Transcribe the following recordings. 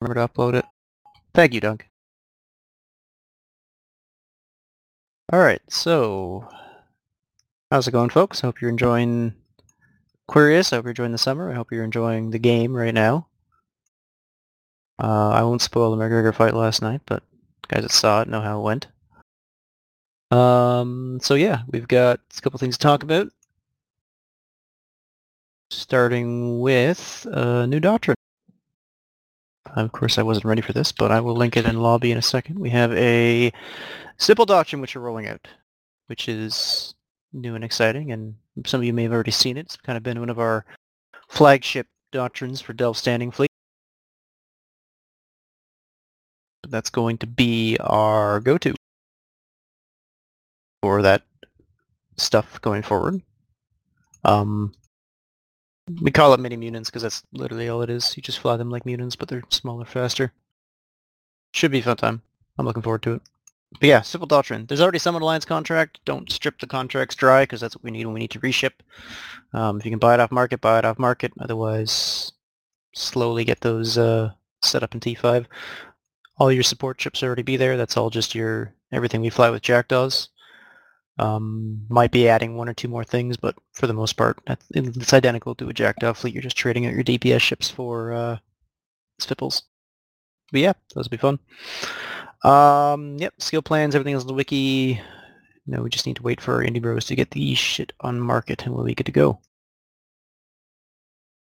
remember to upload it. Thank you, Dunk. Alright, so how's it going folks? Hope you're enjoying Querious. I hope you're enjoying the summer. I hope you're enjoying the game right now. Uh, I won't spoil the McGregor fight last night, but guys that saw it know how it went. Um, so yeah, we've got a couple things to talk about. Starting with a new doctrine. Of course, I wasn't ready for this, but I will link it in lobby in a second. We have a simple doctrine which we're rolling out, which is new and exciting, and some of you may have already seen it. It's kind of been one of our flagship doctrines for Delve Standing Fleet. But That's going to be our go-to for that stuff going forward. Um, we call it mini mutants because that's literally all it is. You just fly them like mutants, but they're smaller, faster. Should be fun time. I'm looking forward to it. But yeah, simple doctrine. There's already some Alliance contract. Don't strip the contracts dry because that's what we need when we need to reship. Um, if you can buy it off market, buy it off market. Otherwise, slowly get those uh, set up in T5. All your support ships already be there. That's all just your everything we fly with Jackdaws. Um, might be adding one or two more things, but for the most part, it's identical to a Jackdaw fleet. You're just trading out your DPS ships for uh, Spipples. But yeah, those will be fun. Um, yep, skill plans, everything is in the wiki. No, we just need to wait for Indie Bros to get the shit on market and we'll be good to go.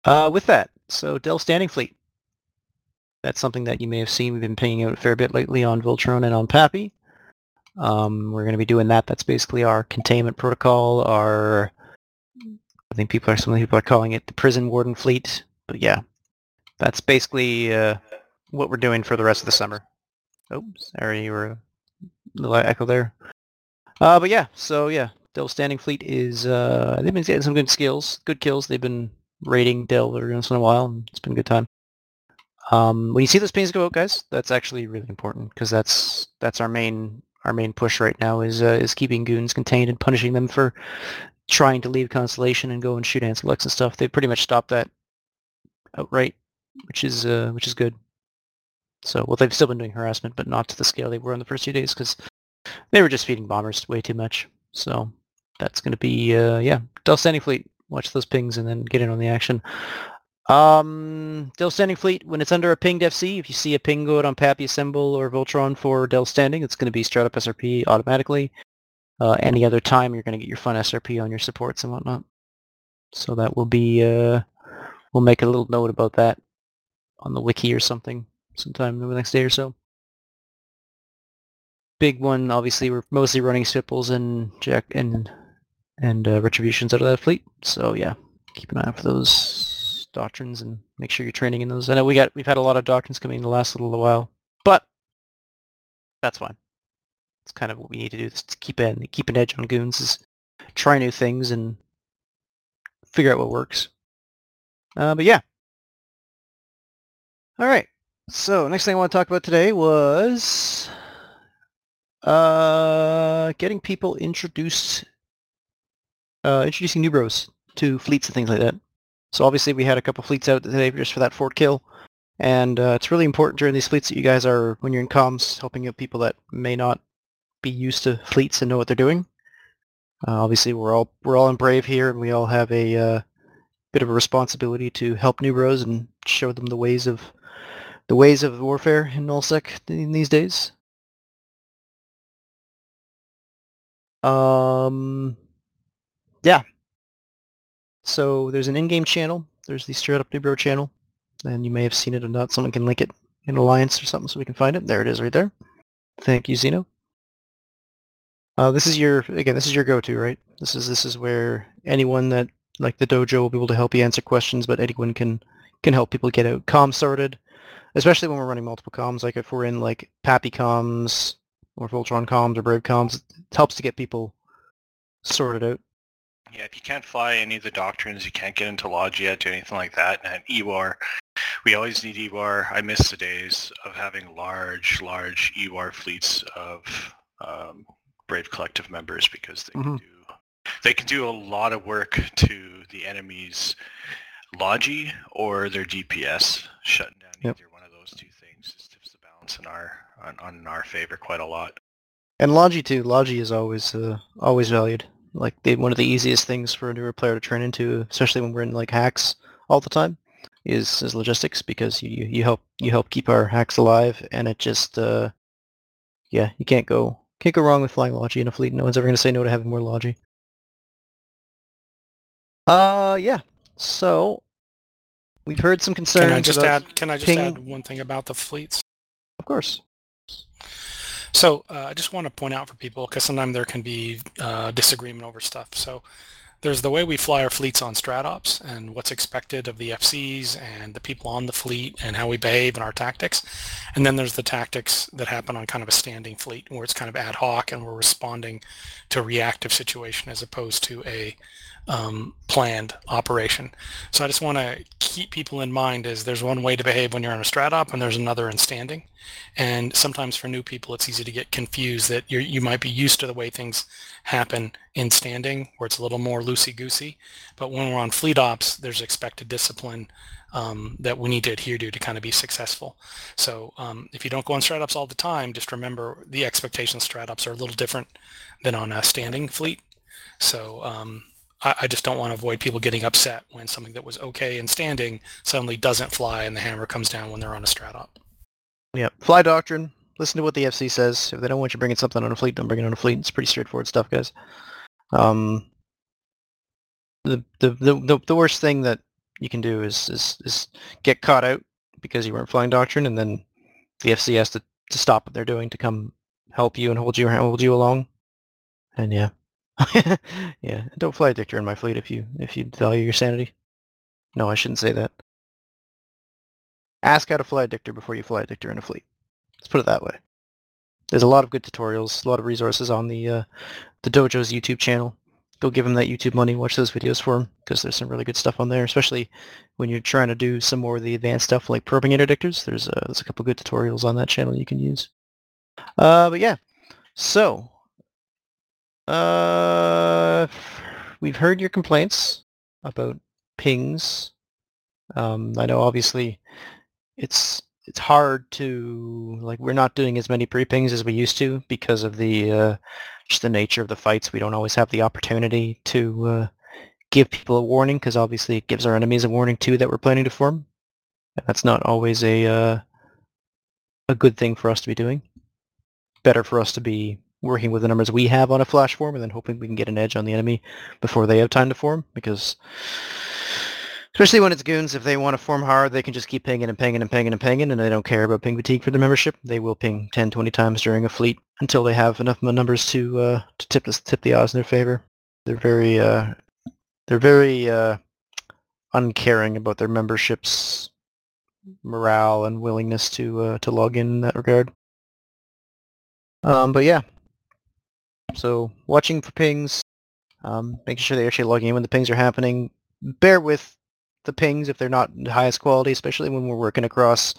Uh, with that, so Delve Standing Fleet. That's something that you may have seen. We've been paying out a fair bit lately on Voltron and on PAPI. Um, we're going to be doing that. That's basically our containment protocol. Our, I think people are some people are calling it the prison warden fleet. But yeah, that's basically uh, what we're doing for the rest of the summer. Oops, sorry, you were a little echo there. Uh, but yeah, so yeah, Delve Standing Fleet is uh, they've been getting some good skills, good kills. They've been raiding Delve every once in a while, and it's been a good time. Um, when you see those pings go out, guys, that's actually really important because that's that's our main our main push right now is uh, is keeping goons contained and punishing them for trying to leave Constellation and go and shoot Ansiblex and stuff. They pretty much stopped that outright, which is uh, which is good. So, well, they've still been doing harassment, but not to the scale they were in the first few days because they were just feeding bombers way too much. So that's going to be, uh, yeah, Delve Standing Fleet. Watch those pings and then get in on the action. Um, Delve Standing Fleet, when it's under a pinged FC, if you see a ping go out on PAPI Assemble or Voltron for Delve Standing, it's going to be straight up SRP automatically. Uh, any other time, you're going to get your fun SRP on your supports and whatnot. So that will be, uh, we'll make a little note about that on the wiki or something sometime in the next day or so. Big one, obviously, we're mostly running Spipples and Jack and and uh, Retributions out of that fleet. So yeah, keep an eye out for those doctrines and make sure you're training in those. I know we got we've had a lot of doctrines coming in the last little while, but that's fine. It's kind of what we need to do to keep an keep an edge on goons is try new things and figure out what works. Uh, but yeah. All right. So next thing I want to talk about today was uh, getting people introduced, uh, introducing new bros to fleets and things like that. So obviously we had a couple fleets out today just for that fort kill. And uh, it's really important during these fleets that you guys are, when you're in comms, helping out people that may not be used to fleets and know what they're doing. Uh, obviously we're all we're all in Brave here, and we all have a uh, bit of a responsibility to help new bros and show them the ways of the ways of warfare in nullsec in these days. Um, yeah, so there's an in-game channel. There's the Straight Up Nubro channel. And you may have seen it or not. Someone can link it in Alliance or something so we can find it. There it is right there. Thank you, Zeno. Uh, this is your, again, this is your go-to, right? This is this is where anyone that, like the dojo, will be able to help you answer questions, but anyone can can help people get out comms sorted, especially when we're running multiple comms. Like if we're in like PAPI comms or Voltron comms or Brave comms, it helps to get people sorted out. Yeah, if you can't fly any of the doctrines, you can't get into Logia to anything like that. And EWAR, we always need EWAR. I miss the days of having large, large EWAR fleets of um, Brave Collective members because they mm-hmm. can do they can do a lot of work to the enemy's Logi or their DPS, shutting down yep. either one of those two things just tips the balance in our on, on our favor quite a lot. And Logi too. Logi is always uh, always valued. Like they, one of the easiest things for a newer player to turn into, especially when we're in like HACs all the time, is is logistics because you you help you help keep our HACs alive, and it just uh, yeah, you can't go can't go wrong with flying Logi in a fleet. No one's ever going to say no to having more Logi. Uh, yeah. So we've heard some concerns. Can I just add? Can I just ping- add one thing about the fleets? Of course. So uh, I just want to point out for people because sometimes there can be uh, disagreement over stuff. So there's the way we fly our fleets on StratOps and what's expected of the FCs and the people on the fleet and how we behave and our tactics. And then there's the tactics that happen on kind of a standing fleet where it's kind of ad hoc and we're responding to a reactive situation as opposed to a um, planned operation. So I just want to keep people in mind is there's one way to behave when you're on a strat and there's another in standing. And sometimes for new people, it's easy to get confused that you you might be used to the way things happen in standing, where it's a little more loosey-goosey. But when we're on fleet ops, there's expected discipline um, that we need to adhere to to kind of be successful. So um, if you don't go on strat ops all the time, just remember the expectations strat ops are a little different than on a standing fleet. So um, I, I just don't want to avoid people getting upset when something that was okay in standing suddenly doesn't fly and the hammer comes down when they're on a strat op. Yeah. Fly doctrine. Listen to what the FC says. If they don't want you bringing something on a fleet, don't bring it on a fleet. It's pretty straightforward stuff, guys. Um, the, the the the worst thing that you can do is is is get caught out because you weren't flying doctrine, and then the FC has to, to stop what they're doing to come help you and hold you hold you along. And yeah, yeah. Don't fly a dictator in my fleet if you if you value your sanity. No, I shouldn't say that. Ask how to fly a dictator before you fly a dictator in a fleet. Let's put it that way. There's a lot of good tutorials, a lot of resources on the uh, the dojo's YouTube channel. Go give them that YouTube money. Watch those videos for them because there's some really good stuff on there, especially when you're trying to do some more of the advanced stuff like probing interdictors. There's a, there's a couple good tutorials on that channel you can use. Uh, but yeah, so uh, we've heard your complaints about pings. Um, I know obviously it's it's hard to like we're not doing as many pre-pings as we used to because of the uh, the nature of the fights. We don't always have the opportunity to uh, give people a warning because obviously it gives our enemies a warning too that we're planning to form. And that's not always a uh, a good thing for us to be doing. Better for us to be working with the numbers we have on a flash form and then hoping we can get an edge on the enemy before they have time to form because especially when it's goons, if they want to form hard, they can just keep pinging and pinging and pinging and pinging and they don't care about ping fatigue for their membership. They will ping 10, 20 times during a fleet until they have enough numbers to uh, to tip the, tip the odds in their favor. They're very uh, they're very uh, uncaring about their membership's morale and willingness to uh, to log in in that regard. Um, but yeah, so watching for pings, um, making sure they're actually logging in when the pings are happening. Bear with the pings if they're not the highest quality, especially when we're working across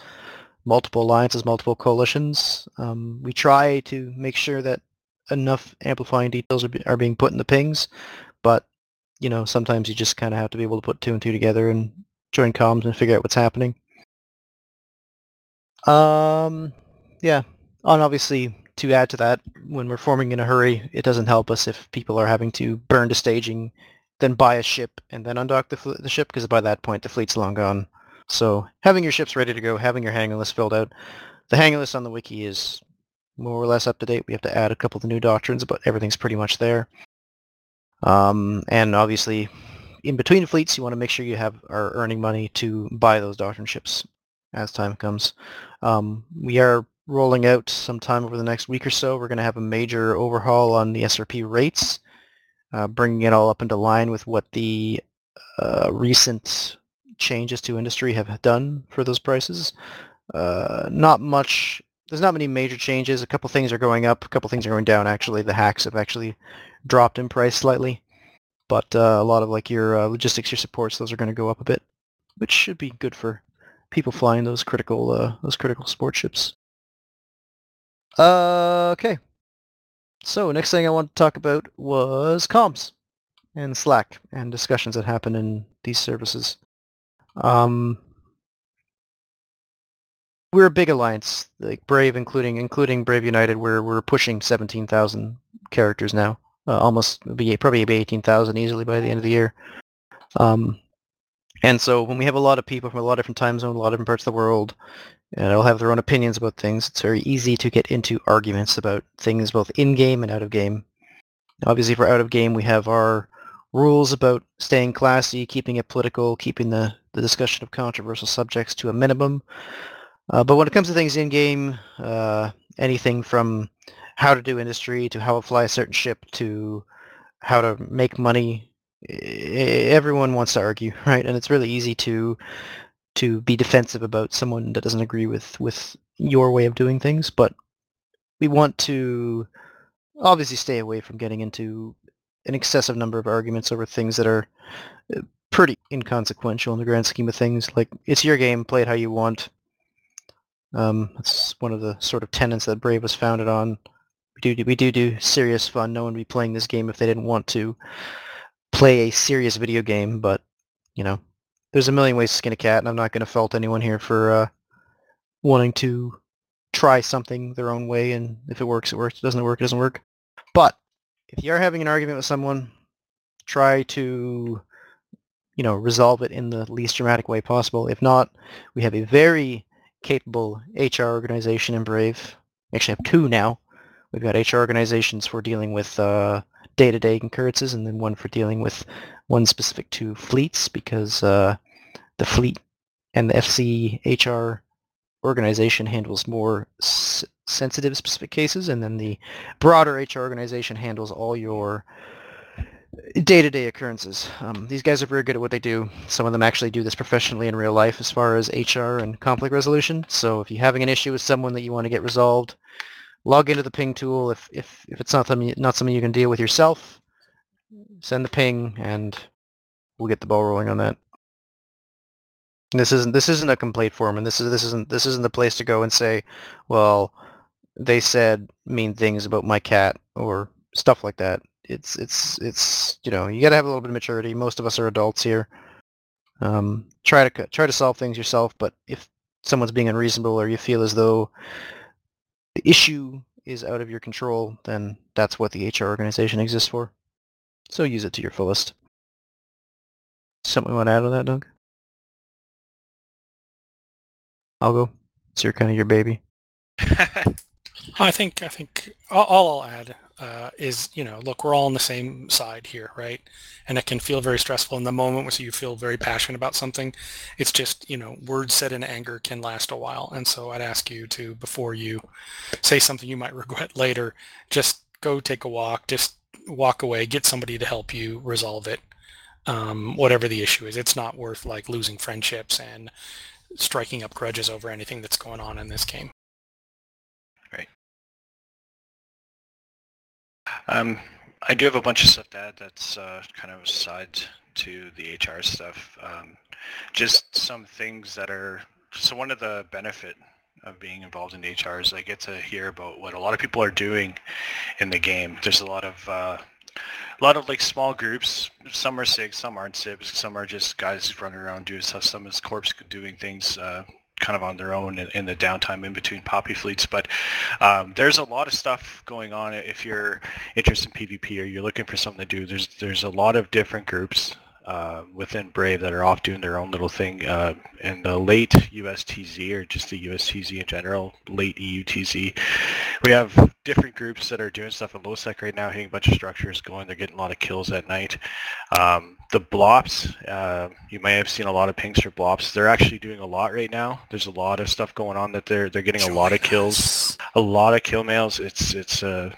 multiple alliances, multiple coalitions. Um, we try to make sure that enough amplifying details are, be, are being put in the pings, but you know sometimes you just kind of have to be able to put two and two together and join comms and figure out what's happening. Um, yeah, and obviously to add to that, when we're forming in a hurry, it doesn't help us if people are having to burn to staging, then buy a ship, and then undock the, the ship, because by that point the fleet's long gone. So having your ships ready to go, having your hanging list filled out. The hanging list on the wiki is more or less up to date. We have to add a couple of the new doctrines, but everything's pretty much there. Um, and obviously, in between fleets, you want to make sure you have are earning money to buy those doctrine ships as time comes. Um, we are rolling out sometime over the next week or so. We're going to have a major overhaul on the SRP rates, uh, bringing it all up into line with what the uh, recent changes to industry have done for those prices. Uh, not much. There's not many major changes. A couple things are going up. A couple things are going down. Actually, the HACs have actually dropped in price slightly, but uh, a lot of like your uh, logistics, your supports, those are going to go up a bit, which should be good for people flying those critical those critical support ships. Okay. So next thing I want to talk about was comms and Slack and discussions that happen in these services. Um, we're a big alliance, like Brave, including including Brave United. We're we're pushing seventeen thousand characters now. Uh, almost be probably be eighteen thousand easily by the end of the year. Um, and so when we have a lot of people from a lot of different time zones, a lot of different parts of the world, and they'll have their own opinions about things, it's very easy to get into arguments about things both in game and out of game. Obviously, for out of game, we have our rules about staying classy, keeping it political, keeping the, the discussion of controversial subjects to a minimum. Uh, but when it comes to things in game, uh, anything from how to do industry to how to fly a certain ship to how to make money, everyone wants to argue, right? And it's really easy to to be defensive about someone that doesn't agree with with your way of doing things. But we want to obviously stay away from getting into an excessive number of arguments over things that are uh, pretty inconsequential in the grand scheme of things. Like it's your game, play it how you want. Um, that's one of the sort of tenets that Brave was founded on. We do we do do serious fun. No one would be playing this game if they didn't want to play a serious video game. But you know, there's a million ways to skin a cat, and I'm not going to fault anyone here for uh, wanting to try something their own way. And if it works, it works. If it doesn't work, it doesn't work. But if you are having an argument with someone, try to, you know, resolve it in the least dramatic way possible. If not, we have a very capable HR organization in Brave. Actually have two now. We've got HR organizations for dealing with uh, day-to-day occurrences and then one for dealing with one specific to fleets because uh, the fleet and the FCHR organization handles more s- sensitive specific cases, and then the broader HR organization handles all your day-to-day occurrences. Um, these guys are very good at what they do. Some of them actually do this professionally in real life as far as HR and conflict resolution. So if you're having an issue with someone that you want to get resolved, log into the ping tool. If, if, if it's not something, not something you can deal with yourself, send the ping and we'll get the ball rolling on that. This isn't this isn't a complaint form, and this is this isn't this isn't the place to go and say, well, they said mean things about my cat or stuff like that. It's it's it's you know you got to have a little bit of maturity. Most of us are adults here. Um, try to try to solve things yourself, but if someone's being unreasonable or you feel as though the issue is out of your control, then that's what the HR organization exists for. So use it to your fullest. Something you want to add on that, Dunk? I'll go. It's your kind of your baby. I think I think all I'll add uh, is you know look we're all on the same side here right? And it can feel very stressful in the moment when you feel very passionate about something. It's just you know words said in anger can last a while. And so I'd ask you to before you say something you might regret later just go take a walk just walk away get somebody to help you resolve it. Um, whatever the issue is it's not worth like losing friendships and striking up grudges over anything that's going on in this game. Um, I do have a bunch of stuff to add that's uh, kind of aside to the HR stuff. Um, just some things that are, so one of the benefit of being involved in HR is I get to hear about what a lot of people are doing in the game. There's a lot of uh, a lot of like small groups. Some are SIG, some aren't SIG, some are just guys running around doing stuff. Some is corps doing things uh, kind of on their own in, in, the downtime in between PAPI fleets. But um, there's a lot of stuff going on if you're interested in PvP or you're looking for something to do. There's there's a lot of different groups uh, within Brave that are off doing their own little thing. Uh, in the late USTZ or just the USTZ in general, late EUTZ, we have different groups that are doing stuff in LowSec right now, hitting a bunch of structures, going. They're getting a lot of kills at night. Um, the blops, uh, you may have seen a lot of pings for blops. They're actually doing a lot right now. There's a lot of stuff going on that they're they're getting a lot of kills, a lot of kill mails. It's it's uh,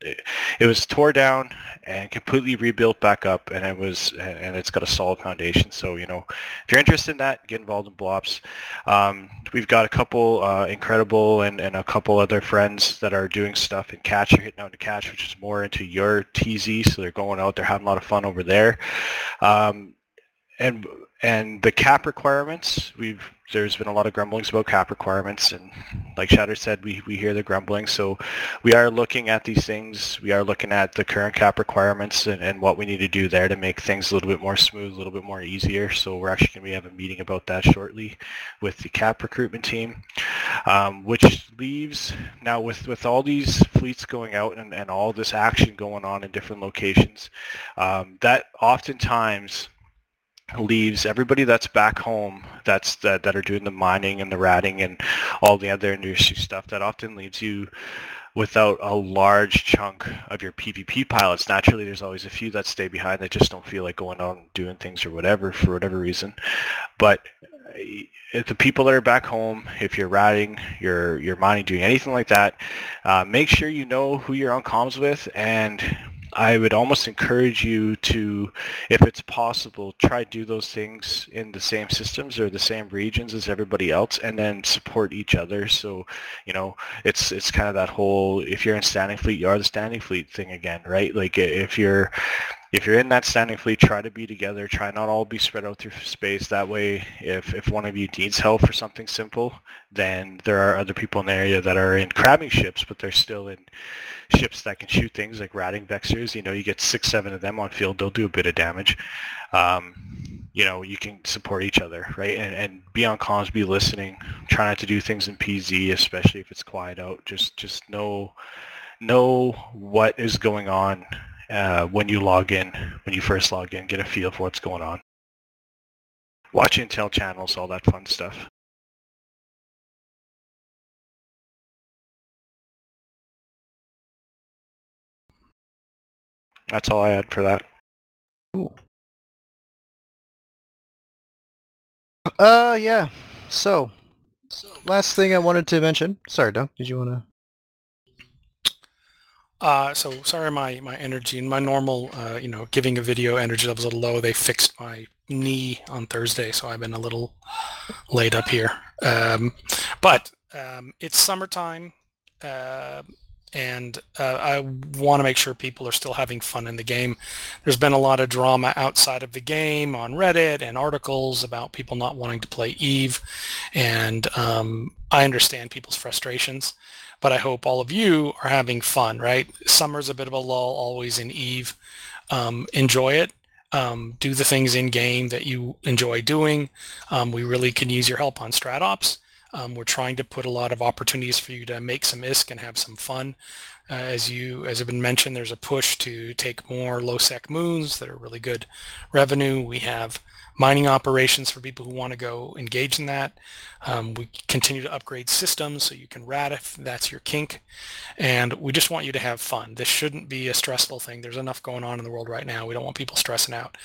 it, it was tore down and completely rebuilt back up and it was and it's got a solid foundation. So you know if you're interested in that get involved in blops. Um, we've got a couple uh, incredible and, and a couple other friends that are doing stuff in catch. Are hitting out to catch which is more into your tz so they're going out they're having a lot of fun over there. Um, and and the cap requirements we've there's been a lot of grumblings about cap requirements, and like Shatter said, we, we hear the grumbling. So we are looking at these things. We are looking at the current cap requirements and, and what we need to do there to make things a little bit more smooth, a little bit more easier. So we're actually going to have a meeting about that shortly with the cap recruitment team, um, which leaves now with, with all these fleets going out and, and all this action going on in different locations, um, that oftentimes leaves everybody that's back home that's that, that are doing the mining and the ratting and all the other industry stuff that often leaves you without a large chunk of your PvP pilots. Naturally, there's always a few that stay behind that just don't feel like going out and doing things or whatever for whatever reason. But if the people that are back home, if you're ratting, you're, you're mining, doing anything like that, uh, make sure you know who you're on comms with and I would almost encourage you to, if it's possible, try do those things in the same systems or the same regions as everybody else, and then support each other. So, you know, it's it's kind of that whole if you're in standing fleet, you are the standing fleet thing again, right? Like if you're if you're in that standing fleet, try to be together. Try not all be spread out through space. That way, if, if one of you needs help for something simple, then there are other people in the area that are in crabbing ships, but they're still in ships that can shoot things like ratting vexors. You know, you get six, seven of them on field, they'll do a bit of damage. Um, you know, you can support each other, right? And, and be on comms, be listening. Try not to do things in PZ, especially if it's quiet out. Just just know know what is going on uh, when you log in, when you first log in. Get a feel for what's going on. Watch intel channels, all that fun stuff. That's all I had for that. Cool. Uh, yeah. So, last thing I wanted to mention. Sorry, Dunk. Did you want to? Uh, so sorry, my my energy and my normal, uh, you know, giving a video energy level a little low. They fixed my knee on Thursday, so I've been a little laid up here. Um, but um, it's summertime. Uh, and uh, I want to make sure people are still having fun in the game. There's been a lot of drama outside of the game on Reddit and articles about people not wanting to play Eve, and um, I understand people's frustrations, but I hope all of you are having fun, right? Summer's a bit of a lull always in Eve. Um, enjoy it. Um, do the things in game that you enjoy doing. Um, we really can use your help on StratOps. Um, we're trying to put a lot of opportunities for you to make some ISK and have some fun. Uh, as you, as have been mentioned, there's a push to take more low-sec moons that are really good revenue. We have mining operations for people who want to go engage in that. Um, we continue to upgrade systems so you can rat if that's your kink. And we just want you to have fun. This shouldn't be a stressful thing. There's enough going on in the world right now. We don't want people stressing out.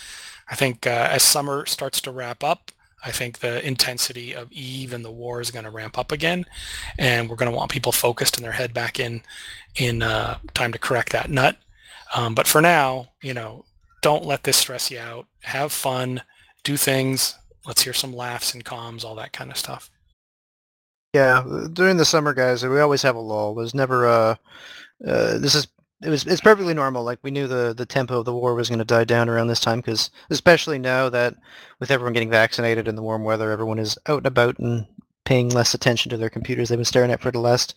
I think uh, as summer starts to wrap up, I think the intensity of Eve and the war is going to ramp up again, and we're going to want people focused and their head back in in uh, time to correct that nut. Um, but for now, you know, don't let this stress you out. Have fun, do things. Let's hear some laughs and comms, all that kind of stuff. Yeah, during the summer, guys, we always have a lull. There's never a. Uh, this is it was it's perfectly normal. Like we knew the the tempo of the war was going to die down around this time because especially now that with everyone getting vaccinated in the warm weather, everyone is out and about and paying less attention to their computers they've been staring at for the last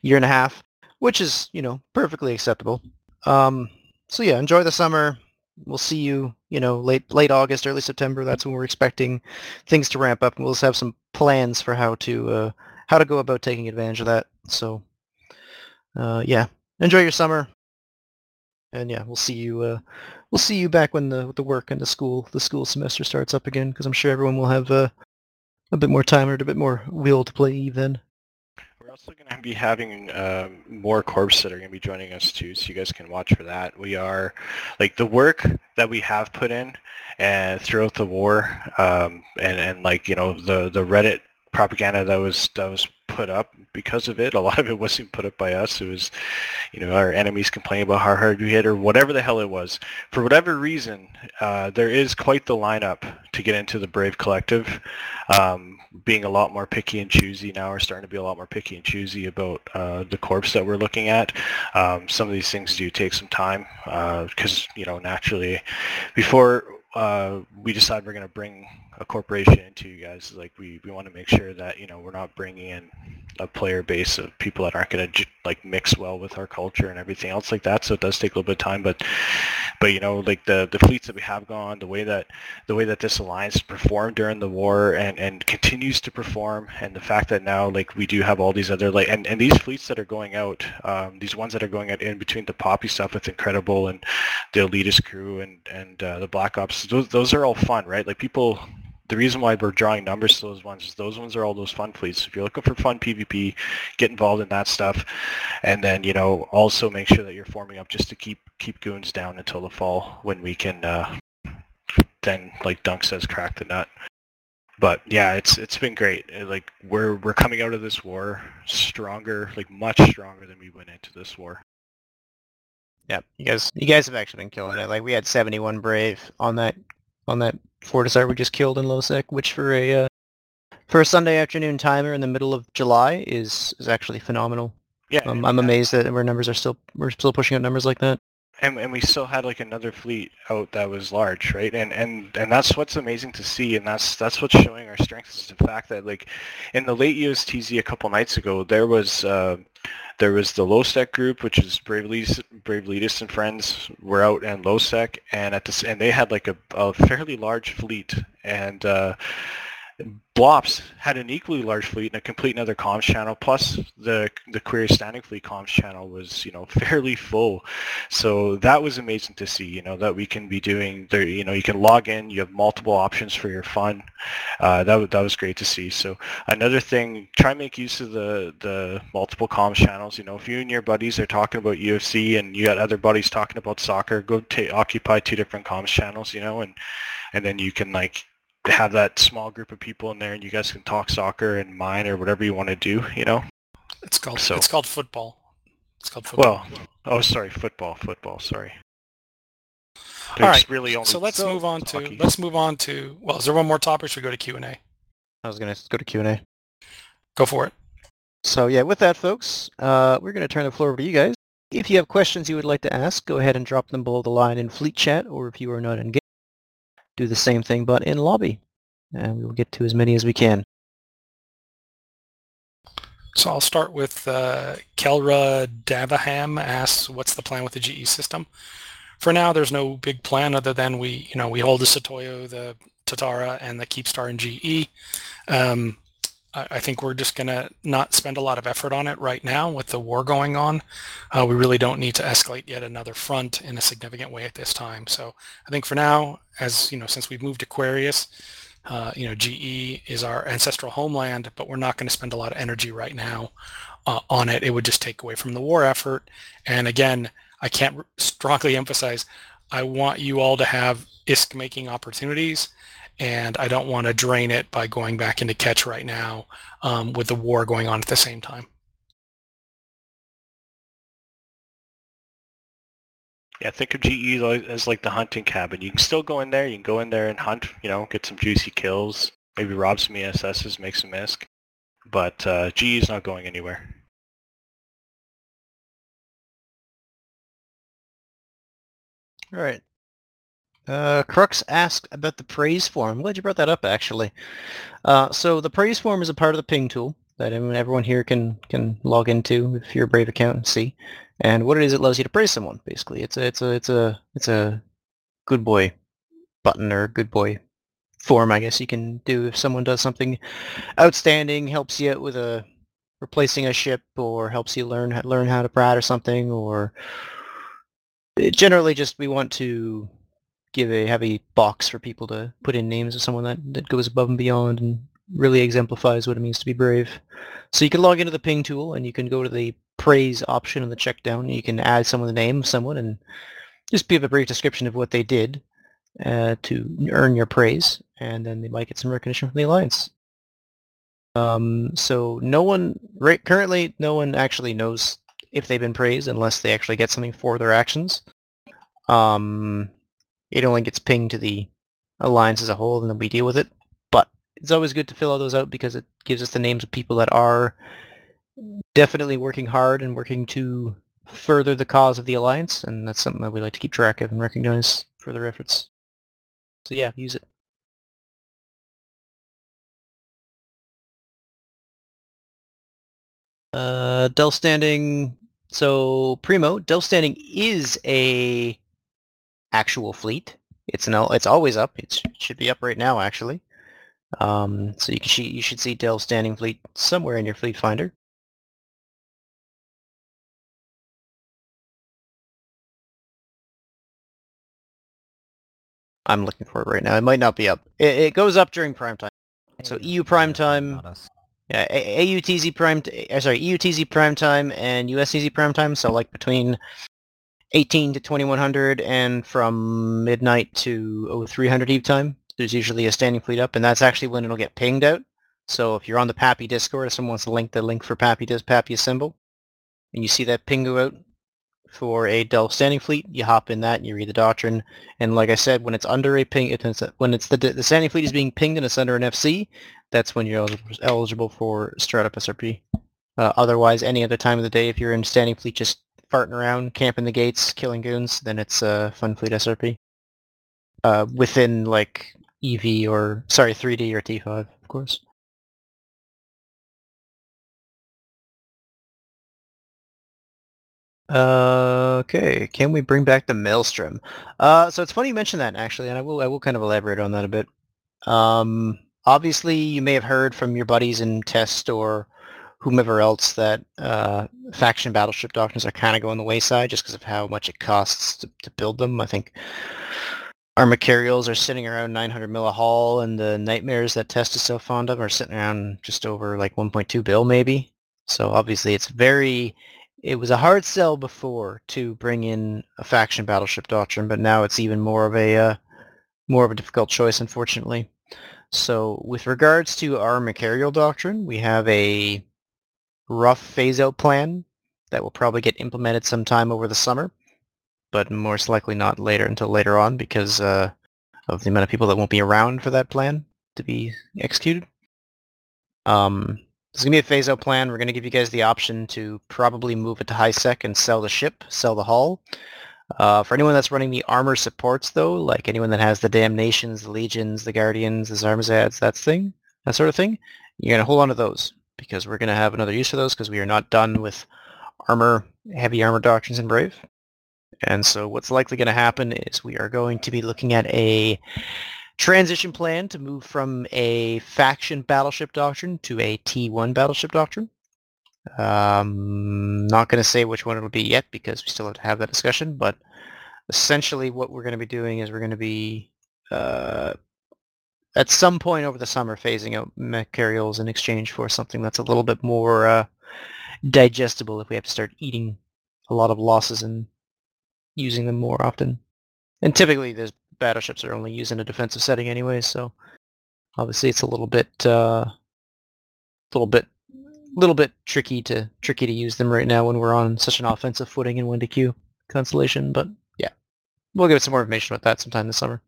year and a half, which is you know perfectly acceptable. Um, so yeah, enjoy the summer. We'll see you, you know, late late August, early September. That's when we're expecting things to ramp up, and we'll have some plans for how to uh, how to go about taking advantage of that. So, uh, yeah, enjoy your summer and yeah, we'll see you. Uh, we'll see you back when the the work and the school the school semester starts up again, because I'm sure everyone will have uh, a bit more time or a bit more will to play then. Also going to be having uh, more corps that are going to be joining us too, so you guys can watch for that. We are like the work that we have put in and throughout the war, um, and and like you know the the Reddit propaganda that was that was put up because of it. A lot of it wasn't put up by us. It was, you know, our enemies complaining about how hard we hit or whatever the hell it was. For whatever reason, uh, there is quite the lineup to get into the Brave Collective. Um, being a lot more picky and choosy now, we're starting to be a lot more picky and choosy about uh, the corps that we're looking at. Um, some of these things do take some time because, uh, you know, naturally, before uh, we decide we're going to bring a corporation into you guys. Like we, we want to make sure that you know we're not bringing in a player base of people that aren't going to like mix well with our culture and everything else like that. So it does take a little bit of time, but but you know like the the fleets that we have gone, the way that the way that this alliance performed during the war and and continues to perform, and the fact that now like we do have all these other like and and these fleets that are going out, um, these ones that are going out in between the PAPI stuff with Incredible and the Elitist crew and and uh, the Black Ops, those those are all fun, right? Like people the reason why we're drawing numbers to those ones is those ones are all those fun fleets. If you're looking for fun PvP, get involved in that stuff, and then you know also make sure that you're forming up just to keep keep goons down until the fall when we can uh, then like Dunk says crack the nut. But yeah, it's it's been great. Like we're we're coming out of this war stronger, like much stronger than we went into this war. Yep, you guys, you guys have actually been killing it. Like we had 71 brave on that on that Fortizar we just killed in Lowsec, which for a uh, for a Sunday afternoon timer in the middle of July is is actually phenomenal. Yeah, Um, I'm amazed that our numbers are still we're still pushing out numbers like that. and and we still had like another fleet out that was large, right? And and and that's what's amazing to see, and that's that's what's showing our strength is the fact that like in the late USTZ a couple nights ago, there was uh, there was the Lowsec group, which is Brave Leaders, Brave Leaders and friends were out in Lowsec, and at this and they had like a, a fairly large fleet, and uh, Blops had an equally large fleet and a complete another comms channel. Plus, the the Query Standing Fleet comms channel was you know fairly full, so that was amazing to see. You know that we can be doing there. You know you can log in. You have multiple options for your fun. Uh, that that was great to see. So another thing, try make use of the the multiple comms channels. You know if you and your buddies are talking about UFC and you got other buddies talking about soccer, go ta occupy two different comms channels. You know and and then you can like have that small group of people in there and you guys can talk soccer and mine or whatever you want to do, you know? It's called So- it's called football. It's called football. Well, oh, sorry, football, football, sorry. All There's right, really only so let's move on to let's move on to well, is there one more topic? Should we go to Q and A? I was gonna go to Q and A. Go for it. So yeah, with that, folks, uh, we're gonna turn the floor over to you guys. If you have questions you would like to ask, go ahead and drop them below the line in Fleet Chat, or if you are not in game, do the same thing but in lobby, and we will get to as many as we can. So I'll start with uh, Kelra Davaham asks, "What's the plan with the GE system?" For now, there's no big plan other than we, you know, we hold the Sotiyo, the Tatara, and the Keepstar in GE. Um, I, think we're just gonna not spend a lot of effort on it right now with the war going on. Uh, we really don't need to escalate yet another front in a significant way at this time. So I think for now, as you know, since we've moved Aquarius, uh, you know, GE is our ancestral homeland, but we're not going to spend a lot of energy right now uh, on it. It would just take away from the war effort. And again, I can't strongly emphasize, I want you all to have ISK making opportunities, and I don't want to drain it by going back into catch right now um, with the war going on at the same time. Yeah, think of GE as like the hunting cabin. You can still go in there. You can go in there and hunt. You know, get some juicy kills. Maybe rob some ESSs, make some ISK. But uh, GE is not going anywhere. All right. Uh, Crux asked about the praise form. I'm glad you brought that up, actually. Uh, so the praise form is a part of the ping tool that everyone here can can log into if you're a Brave account and see. And what it is, it allows you to praise someone. Basically, it's a it's a it's a it's a good boy button or good boy form, I guess you can do if someone does something outstanding, helps you out with a replacing a ship, or helps you learn learn how to prat or something, or generally just we want to give a a box for people to put in names of someone that, that goes above and beyond and really exemplifies what it means to be brave. So you can log into the ping tool and you can go to the praise option in the check down you can add someone the name of someone and just give a brief description of what they did uh, to earn your praise and then they might get some recognition from the alliance. Um, so no one right currently no one actually knows if they've been praised unless they actually get something for their actions. Um, it only gets pinged to the alliance as a whole, and then we deal with it. But it's always good to fill all those out because it gives us the names of people that are definitely working hard and working to further the cause of the alliance, and that's something that we like to keep track of and recognize for their efforts. So yeah, use it. Uh, Delve Standing. So Primo, Delve Standing is a actual fleet. It's an it's always up. It's, it should be up right now actually. Um, so you can you should see Delve Standing Fleet somewhere in your fleet finder. I'm looking for it right now. It might not be up. It, it goes up during prime time. So EU prime time. Yeah, AUTZ prime. Uh, sorry, EUTZ prime time and USTZ prime time. So like between 18 to 2100 and from midnight to 0300 Eve time. There's usually a standing fleet up, and that's actually when it'll get pinged out. So if you're on the PAPI Discord, if someone wants to link the link for PAPI does PAPI Assemble, and you see that ping go out, for a Delve standing fleet, you hop in that and you read the doctrine. And like I said, when it's under a ping, it's, when it's the, the standing fleet is being pinged and it's under an FC, that's when you're eligible for straight up SRP. Uh, otherwise, any other time of the day, if you're in standing fleet just farting around, camping the gates, killing goons, then it's a uh, fun fleet SRP. Uh, within like EV or, sorry, 3D or T5, of course. Uh, okay, can we bring back the Maelstrom? Uh, so it's funny you mentioned that actually, and I will I will kind of elaborate on that a bit. Um, obviously, you may have heard from your buddies in Test or whomever else that uh, faction battleship doctrines are kind of going the wayside just because of how much it costs to, to build them. I think our carriers are sitting around 900 mil a hull, and the nightmares that Test is so fond of are sitting around just over like 1.2 bill maybe. So obviously, it's very it was a hard sell before to bring in a faction battleship doctrine, but now it's even more of a uh, more of a difficult choice, unfortunately. So with regards to our Machariel doctrine, we have a rough phase-out plan that will probably get implemented sometime over the summer, but most likely not later until later on because uh, of the amount of people that won't be around for that plan to be executed. Um, there's going to be a phase-out plan. We're going to give you guys the option to probably move it to high sec and sell the ship, sell the hull. Uh, for anyone that's running the armor supports, though, like anyone that has the Damnations, the Legions, the Guardians, the Zarmazds, that thing, that sort of thing, you're going to hold on to those because we're going to have another use for those because we are not done with armor, heavy armor doctrines in Brave. And so what's likely going to happen is we are going to be looking at a transition plan to move from a faction battleship doctrine to a T1 battleship doctrine. Um, not going to say which one it'll be yet because we still have to have that discussion, but essentially what we're going to be doing is we're going to be uh, at some point over the summer phasing out Machariels in exchange for something that's a little bit more uh, digestible if we have to start eating a lot of losses and using them more often. And typically there's battleships are only used in a defensive setting anyway, so obviously it's a little bit, uh, little bit, little bit tricky to tricky to use them right now when we're on such an offensive footing in Windy Q Constellation. But yeah, we'll give it some more information about that sometime this summer.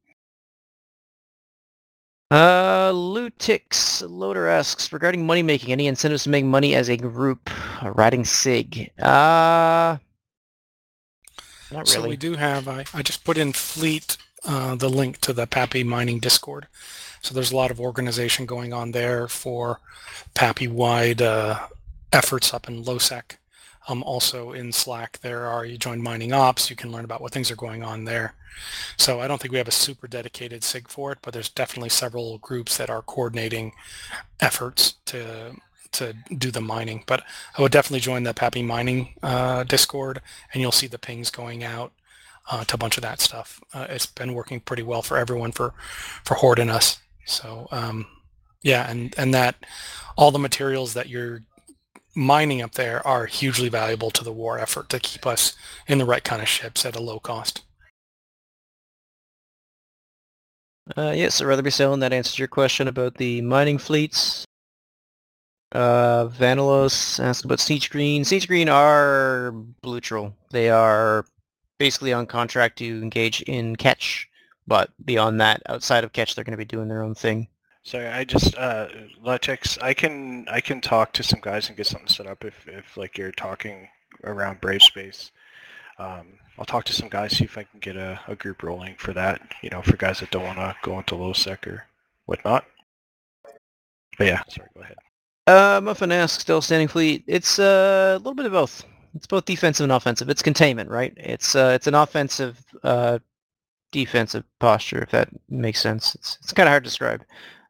Uh, Lutix Loader asks regarding money making, any incentives to make money as a group uh, riding Sig? Uh, not really. So we do have. I, I just put in fleet uh, the link to the PAPI Mining Discord. So there's a lot of organization going on there for PAPI-wide uh, efforts up in LOSEC. Um, also in Slack, there are, you join Mining Ops, you can learn about what things are going on there. So I don't think we have a super dedicated SIG for it, but there's definitely several groups that are coordinating efforts to to do the mining. But I would definitely join the PAPI Mining uh, Discord, and you'll see the pings going out uh, to a bunch of that stuff. Uh, it's been working pretty well for everyone for for Horde and us. So um, yeah, and and that all the materials that you're mining up there are hugely valuable to the war effort to keep us in the right kind of ships at a low cost. Uh, yes, rather be Selling, that answers your question about the mining fleets. Uh, Vanilos asked about Siege Green. Siege Green are neutral. They are basically on contract to engage in catch, but beyond that, outside of catch, they're going to be doing their own thing. Sorry, I just uh, Latex. I can I can talk to some guys and get something set up if if like you're talking around Brave Space. Um, I'll talk to some guys see if I can get a, a group rolling for that. You know, for guys that don't want to go into low sec or whatnot. But yeah, sorry. Go ahead. Uh, Muffin asks, still standing fleet. It's uh, a little bit of both. It's both defensive and offensive. It's containment, right? It's uh, it's an offensive uh, defensive posture, if that makes sense. It's it's kind of hard to describe.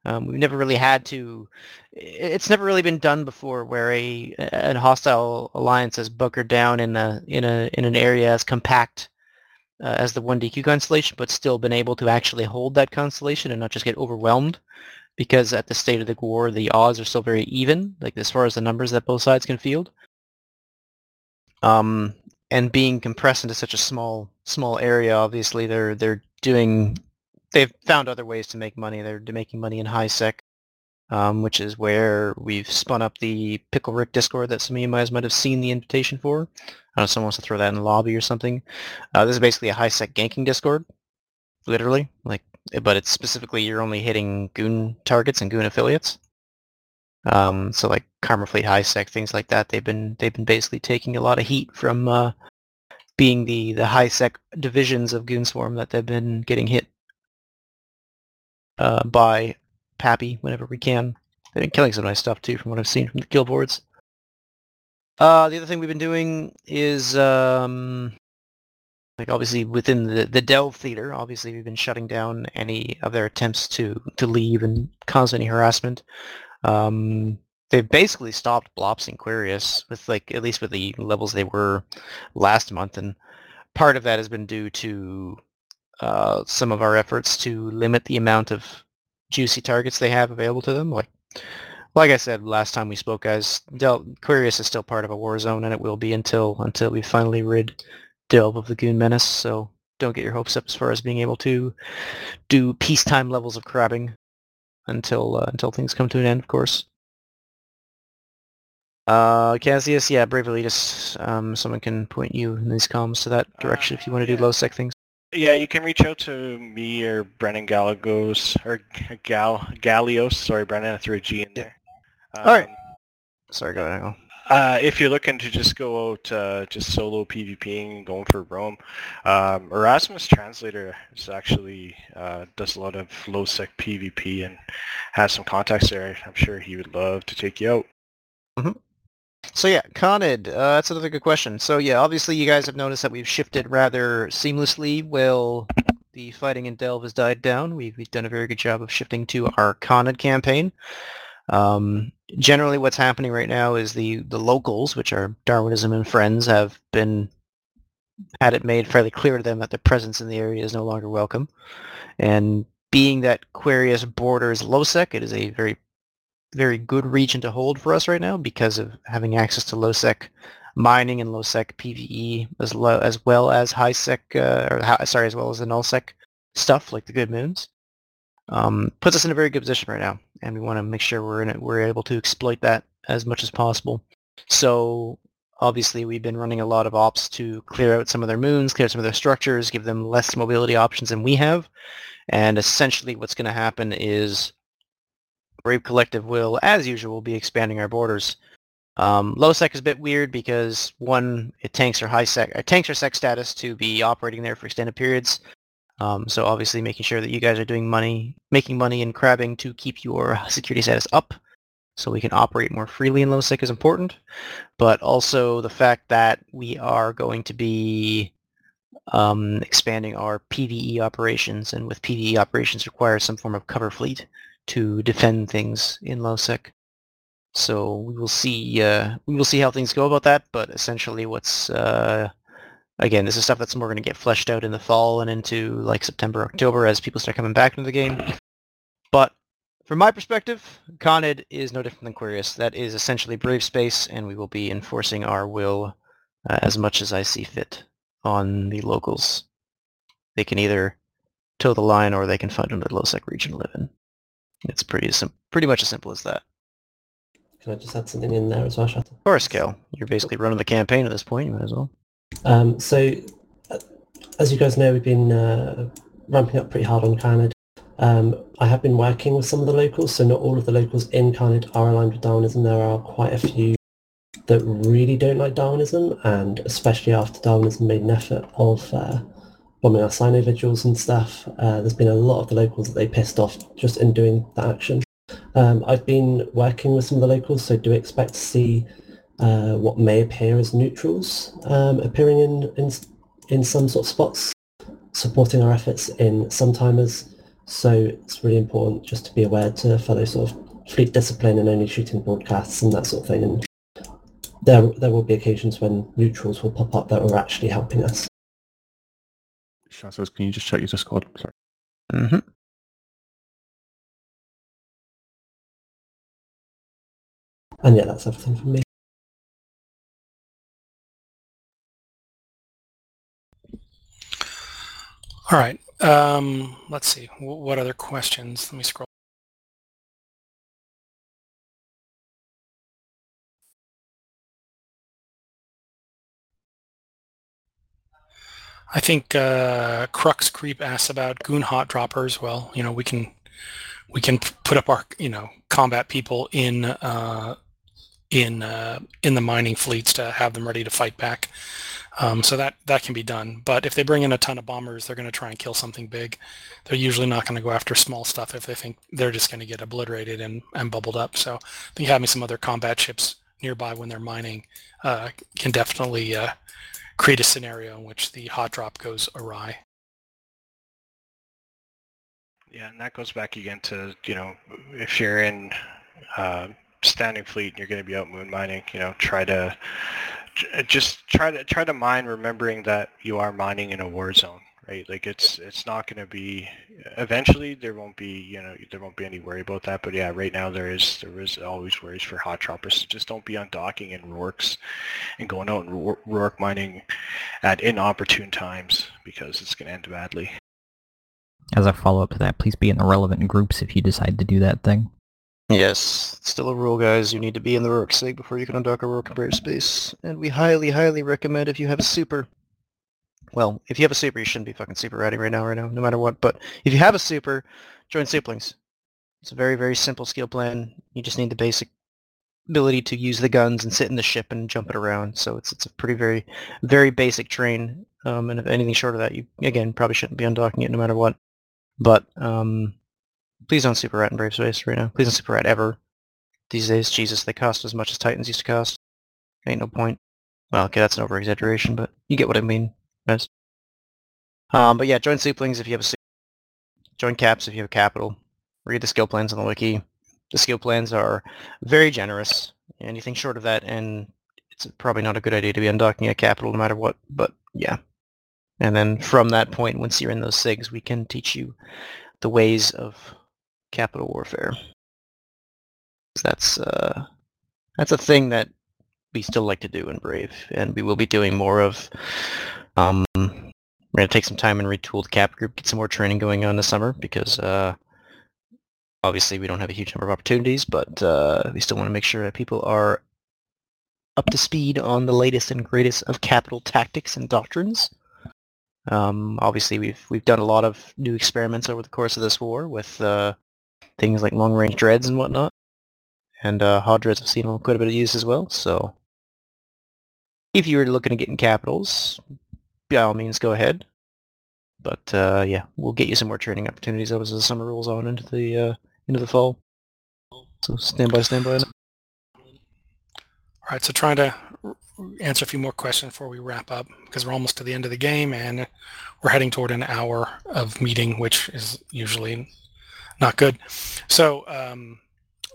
Um, we've never really had to. It's never really been done before, where a an hostile alliance has bunkered down in a in a in an area as compact uh, as the one DQ constellation, but still been able to actually hold that constellation and not just get overwhelmed. Because at the state of the war, the odds are still very even, like as far as the numbers that both sides can field. Um, and being compressed into such a small small area, obviously they're they're doing they've found other ways to make money. They're making money in high sec, um, which is where we've spun up the Pickle Rick Discord that some of you guys might have seen the invitation for. I don't know if someone wants to throw that in the lobby or something. Uh, this is basically a high sec ganking Discord, literally. Like, but it's specifically you're only hitting goon targets and goon affiliates. Um, so like Karma Fleet High Sec, things like that. They've been they've been basically taking a lot of heat from uh, being the the high sec divisions of Goonswarm that they've been getting hit uh, by PAPI whenever we can. They've been killing some nice stuff too, from what I've seen from the kill boards. Uh, the other thing we've been doing is um, like obviously within the the Delve theater. Obviously, we've been shutting down any of their attempts to to leave and cause any harassment. Um, they've basically stopped Blops and Querious with like at least with the levels they were last month, and part of that has been due to uh, some of our efforts to limit the amount of juicy targets they have available to them. Like like I said last time we spoke, guys, Del- Querious is still part of a war zone, and it will be until until we finally rid Delve of the Goon Menace. So don't get your hopes up as far as being able to do peacetime levels of crabbing until uh, until things come to an end, of course. Uh, Cassius, yeah, Brave Elitist. Um, someone can point you in these comms to that direction uh, if you want to yeah. do low sec things. Yeah, you can reach out to me or Brennan Galagos or Gal Gallios. Sorry, Brennan, I threw a G in there. Um, All right. Sorry, go ahead. Uh, if you're looking to just go out uh, just solo PvPing, going for Rome, um, Erasmus Translator is actually uh, does a lot of low sec PvP and has some contacts there. I'm sure he would love to take you out. Mm-hmm. So yeah, Khanid, uh, that's another good question. So yeah, obviously you guys have noticed that we've shifted rather seamlessly while the fighting in Delve has died down. We've, we've done a very good job of shifting to our Khanid campaign. Um, generally what's happening right now is the, the locals, which are Darwinism and Friends, have been had it made fairly clear to them that their presence in the area is no longer welcome. And being that Querious borders Lowsec, it is a very, very good region to hold for us right now because of having access to low-sec mining and low-sec PVE as, low, as well as high-sec, uh, or sorry, as well as the null-sec stuff like the Good Moons. Um, puts us in a very good position right now and we want to make sure we're in it, we're able to exploit that as much as possible. So obviously we've been running a lot of ops to clear out some of their moons, clear some of their structures, give them less mobility options than we have. And essentially what's going to happen is Brave Collective will, as usual, be expanding our borders. Um, low sec is a bit weird because one, it tanks our high sec, it tanks our sec status to be operating there for extended periods. Um, so obviously making sure that you guys are doing money, making money and crabbing to keep your security status up so we can operate more freely in low sec is important. But also the fact that we are going to be um, expanding our PVE operations and with PVE operations requires some form of cover fleet to defend things in low sec. So we will see uh, we will see how things go about that, but essentially what's uh, again, this is stuff that's more going to get fleshed out in the fall and into like September, October as people start coming back into the game. But from my perspective, Khanid is no different than Querious. That is essentially Brave Space, and we will be enforcing our will uh, as much as I see fit on the locals. They can either toe the line or they can find another low-sec region to live in. It's pretty sim- pretty much as simple as that. Can I just add something in there as well, Shatter? Cal. You're basically running the campaign at this point. You might as well. Um, so, uh, as you guys know, we've been uh, ramping up pretty hard on Khanid. Um, I have been working with some of the locals, so not all of the locals in Khanid are aligned with Darwinism. There are quite a few that really don't like Darwinism, and especially after Darwinism made an effort of uh, bombing our Cyno vigils and stuff, uh, there's been a lot of the locals that they pissed off just in doing that action. Um, I've been working with some of the locals, so do expect to see uh, what may appear as neutrals um, appearing in, in in some sort of spots, supporting our efforts in some timers. So it's really important just to be aware to follow sort of fleet discipline and only shooting broadcasts and that sort of thing. And there there will be occasions when neutrals will pop up that are actually helping us. Shazos, can you just check your Discord? Sorry. Mm-hmm. And yeah, that's everything from me. All right. Um, let's see. Wh- What other questions? Let me scroll. I think uh, Crux Creep asks about goon hot droppers. Well, you know, we can we can put up our you know combat people in uh, in uh, in the mining fleets to have them ready to fight back. Um, so that that can be done. But if they bring in a ton of bombers, they're going to try and kill something big. They're usually not going to go after small stuff if they think they're just going to get obliterated and, and bubbled up. So I think having some other combat ships nearby when they're mining uh, can definitely uh, create a scenario in which the hot drop goes awry. Yeah, and that goes back again to, you know, if you're in uh, standing fleet and you're going to be out moon mining, you know, try to just try to try to mine remembering that you are mining in a war zone, right? Like it's it's not going to be eventually there won't be, you know, there won't be any worry about that, but yeah, right now there is there is always worries for hot droppers. So just don't be undocking in Rourks and going out and Rour- Rourke mining at inopportune times because it's going to end badly. As a follow-up to that, please be in the relevant groups if you decide to do that thing. Yes, it's still a rule, guys. You need to be in the Rourke sig before you can undock a Rourke Brave space. And we highly, highly recommend if you have a super. Well, if you have a super, you shouldn't be fucking super ratting right now, right now, no matter what. But if you have a super, join Suplings. It's a very, very simple skill plan. You just need the basic ability to use the guns and sit in the ship and jump it around. So it's it's a pretty, very, very basic train. Um, and if anything short of that, you again probably shouldn't be undocking it no matter what. But um, please don't super rat in Brave Space right now. Please don't super rat ever. These days, Jesus, they cost as much as Titans used to cost. Ain't no point. Well, okay, that's an over-exaggeration, but you get what I mean, Um, but yeah, join Suplings if you have a Join Caps if you have a Capital. Read the skill plans on the wiki. The skill plans are very generous. Anything short of that, and it's probably not a good idea to be undocking a Capital no matter what, but yeah. And then from that point, once you're in those SIGs, we can teach you the ways of capital warfare. That's uh, that's a thing that we still like to do in Brave, and we will be doing more of. Um, we're gonna take some time and retool the cap group, get some more training going on this summer because uh, obviously we don't have a huge number of opportunities, but uh, we still want to make sure that people are up to speed on the latest and greatest of capital tactics and doctrines. Um, obviously, we've we've done a lot of new experiments over the course of this war with uh, things like long-range dreads and whatnot, and uh, hot dreads have seen quite a bit of use as well. So, if you were looking to get in capitals, by all means, go ahead. But uh, yeah, we'll get you some more training opportunities as the summer rolls on into the uh, into the fall. So stand by, stand by. All right, so trying to answer a few more questions before we wrap up because we're almost to the end of the game and we're heading toward an hour of meeting, which is usually not good. So um,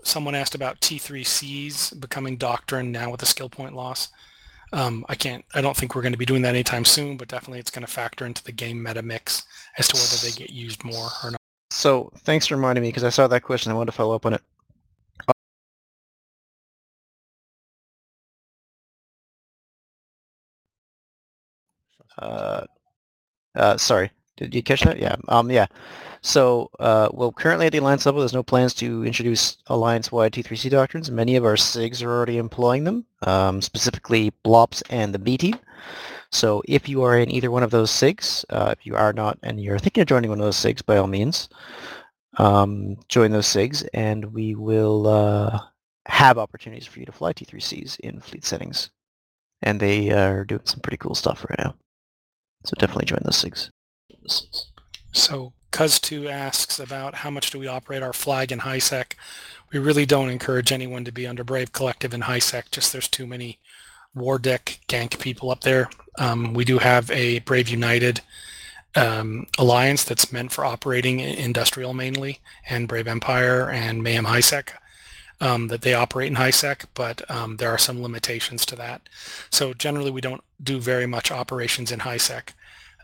someone asked about T3Cs becoming doctrine now with the skill point loss. Um, I can't, I don't think we're going to be doing that anytime soon, but definitely it's going to factor into the game meta mix as to whether they get used more or not. So thanks for reminding me because I saw that question. I wanted to follow up on it. Uh, uh, sorry, did you catch that? Yeah. Um. Yeah. So, uh, well, currently at the alliance level, there's no plans to introduce alliance-wide T3C doctrines. Many of our SIGs are already employing them, um, specifically BLOPS and the B team. So if you are in either one of those SIGs, uh, if you are not and you're thinking of joining one of those SIGs, by all means, um, join those SIGs and we will uh, have opportunities for you to fly T3Cs in fleet settings. And they are doing some pretty cool stuff right now. So definitely join those SIGs. So Cuz2 asks about how much do we operate our flag in HiSec. We really don't encourage anyone to be under Brave Collective in HiSec, just there's too many war dec gank people up there. Um, we do have a Brave United um, alliance that's meant for operating industrial mainly, and Brave Empire and Mayhem HiSec um, that they operate in HiSec, but um, there are some limitations to that. So generally, we don't do very much operations in HiSec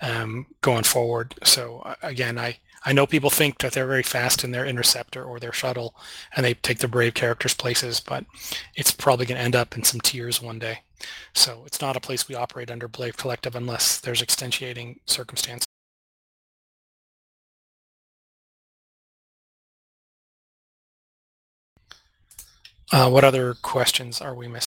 um, going forward. So uh, again, I, I know people think that they're very fast in their interceptor or their shuttle, and they take the brave characters' places, but it's probably going to end up in some tiers one day. So it's not a place we operate under Brave Collective unless there's extenuating circumstances. Uh, what other questions are we missing?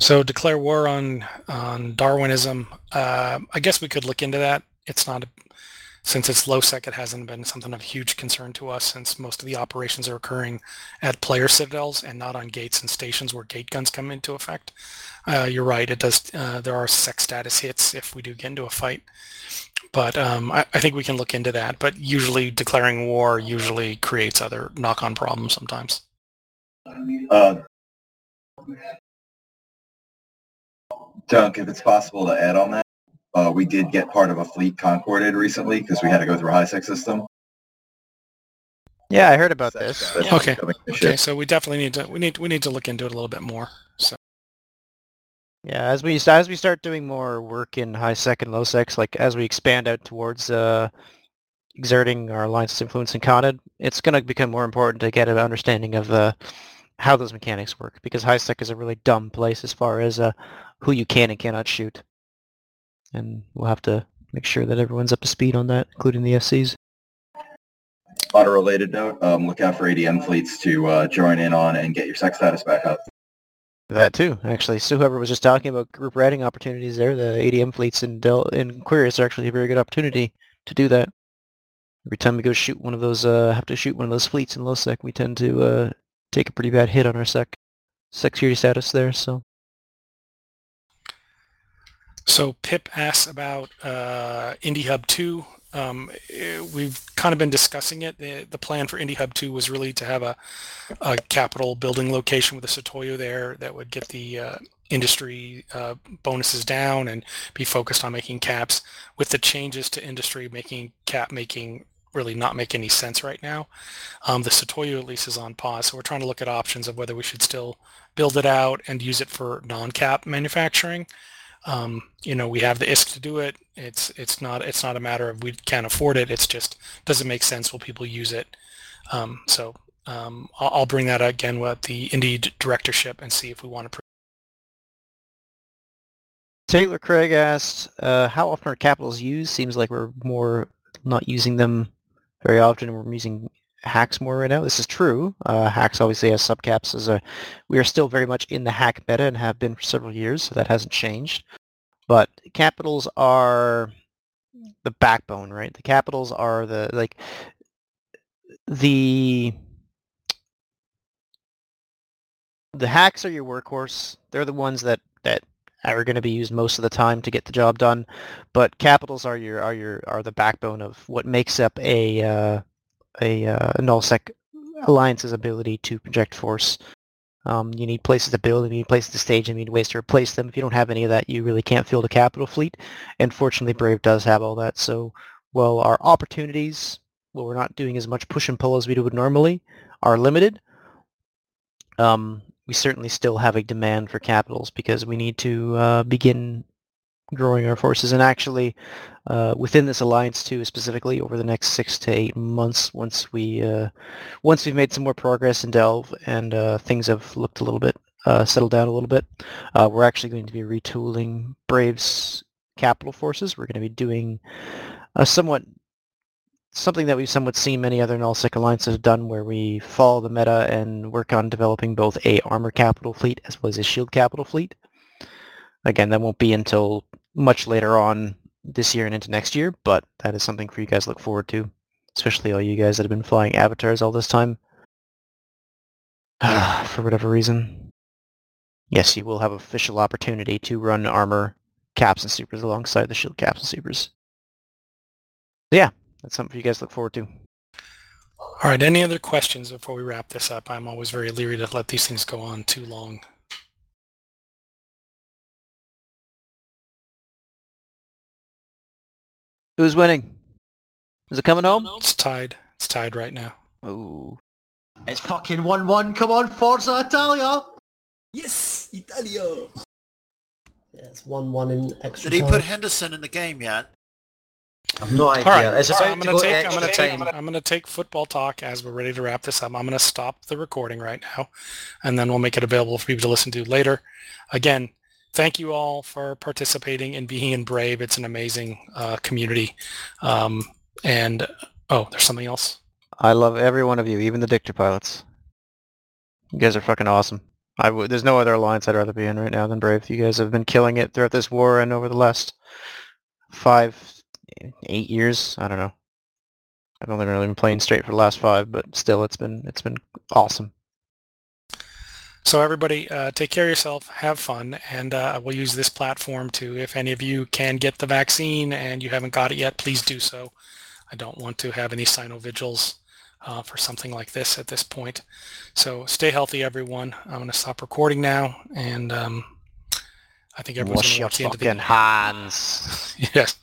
So declare war on on Darwinism. Uh, I guess we could look into that. It's not a, since it's low sec, it hasn't been something of huge concern to us since most of the operations are occurring at player citadels and not on gates and stations where gate guns come into effect. Uh, you're right. It does. Uh, there are sec status hits if we do get into a fight, but um, I, I, think we can look into that. But usually, declaring war usually creates other knock-on problems sometimes. Uh, Dunk, if it's possible to add on that, uh, we did get part of a fleet concorded recently because we had to go through a high sec system. Yeah, I heard about this. Yeah. Okay. Okay, so we definitely need to we need we need to look into it a little bit more. So. Yeah, as we as we start doing more work in high sec and low secs, like as we expand out towards uh, exerting our alliance influence in Khanid, it's going to become more important to get an understanding of uh, how those mechanics work, because high sec is a really dumb place as far as uh, who you can and cannot shoot, and we'll have to make sure that everyone's up to speed on that, including the FCs. On a related note, um, look out for ADM fleets to uh, join in on and get your sec status back up. That too, actually. So whoever was just talking about group riding opportunities there, the ADM fleets in Del in Querious are actually a very good opportunity to do that. Every time we go shoot one of those, uh, have to shoot one of those fleets in low sec, we tend to uh, take a pretty bad hit on our sec security status there. So. So Pip asks about uh, Indie Hub 2. Um, eh, we've kind of been discussing it. The, plan for Indie Hub 2 was really to have a, a capital building location with a Sotiyo there that would get the uh, industry uh, bonuses down and be focused on making caps. With the changes to industry, making cap making really not make any sense right now. Um, the Sotiyo lease is on pause, so we're trying to look at options of whether we should still build it out and use it for non-cap manufacturing um, you know, we have the ISK to do it. It's it's not it's not a matter of we can't afford it. It's just does it make sense? Will people use it? Um, so um, I'll, I'll, bring that up again with the Indie directorship and see if we want to. Taylor Craig asked, uh, how often are capitals used? Seems like we're more not using them very often. We're using HACs more right now. This is true. Uh, HACs obviously has subcaps as a. We are still very much in the HAC meta and have been for several years, so that hasn't changed. But capitals are the backbone, right? The capitals are the like the the HACs are your workhorse. They're the ones that that are going to be used most of the time to get the job done. But capitals are your are your are the backbone of what makes up a uh, a uh, nullsec alliance's ability to project force. Um, you need places to build, you need places to stage, and you need ways to replace them. If you don't have any of that, you really can't field a capital fleet. And fortunately, Brave does have all that. So, while our opportunities, well, we're not doing as much push and pull as we do would normally, are limited. Um, we certainly still have a demand for capitals because we need to uh, begin growing our forces. And actually uh, within this alliance too specifically over the next six to eight months once we uh, once we've made some more progress in delve and uh, things have looked a little bit uh, settled down a little bit we're actually going to be retooling brave's capital forces. We're going to be doing a somewhat something that we've somewhat seen many other nullsec alliances have done where we follow the meta and work on developing both a armor capital fleet as well as a shield capital fleet again, that won't be until much later on this year and into next year, but that is something for you guys to look forward to, especially all you guys that have been flying avatars all this time. for whatever reason. Yes, you will have official opportunity to run armor caps and supers alongside the shield caps and supers. Yeah, that's something for you guys to look forward to. All right, any other questions before we wrap this up? I'm always very leery to let these things go on too long. Who's winning? Is it coming home? It's tied. It's tied right now. Oh, It's fucking 1-1. Come on, Forza Italia. Yes, Italia. Yeah, it's one-one in extra Did he time. put Henderson in the game yet? I've no idea. All right, It's so about I'm to gonna go to take I'm gonna take. I'm gonna take football talk as we're ready to wrap this up. I'm gonna stop the recording right now, and then we'll make it available for people to listen to later. Again, thank you all for participating and being in Brave. It's an amazing uh, community. Um, and oh, there's something else. I love every one of you, even the Dictor pilots. You guys are fucking awesome. I would. There's no other alliance I'd rather be in right now than Brave. You guys have been killing it throughout this war and over the last five, eight years. I don't know. I've only really been playing straight for the last five, but still, it's been it's been awesome. So everybody, uh, take care of yourself, have fun, and uh, we'll use this platform to, if any of you can get the vaccine and you haven't got it yet, please do so. I don't want to have any cyno vigils uh, for something like this at this point. So stay healthy, everyone. I'm going to stop recording now, and um, I think everyone's going to watch the end of the hands. yes.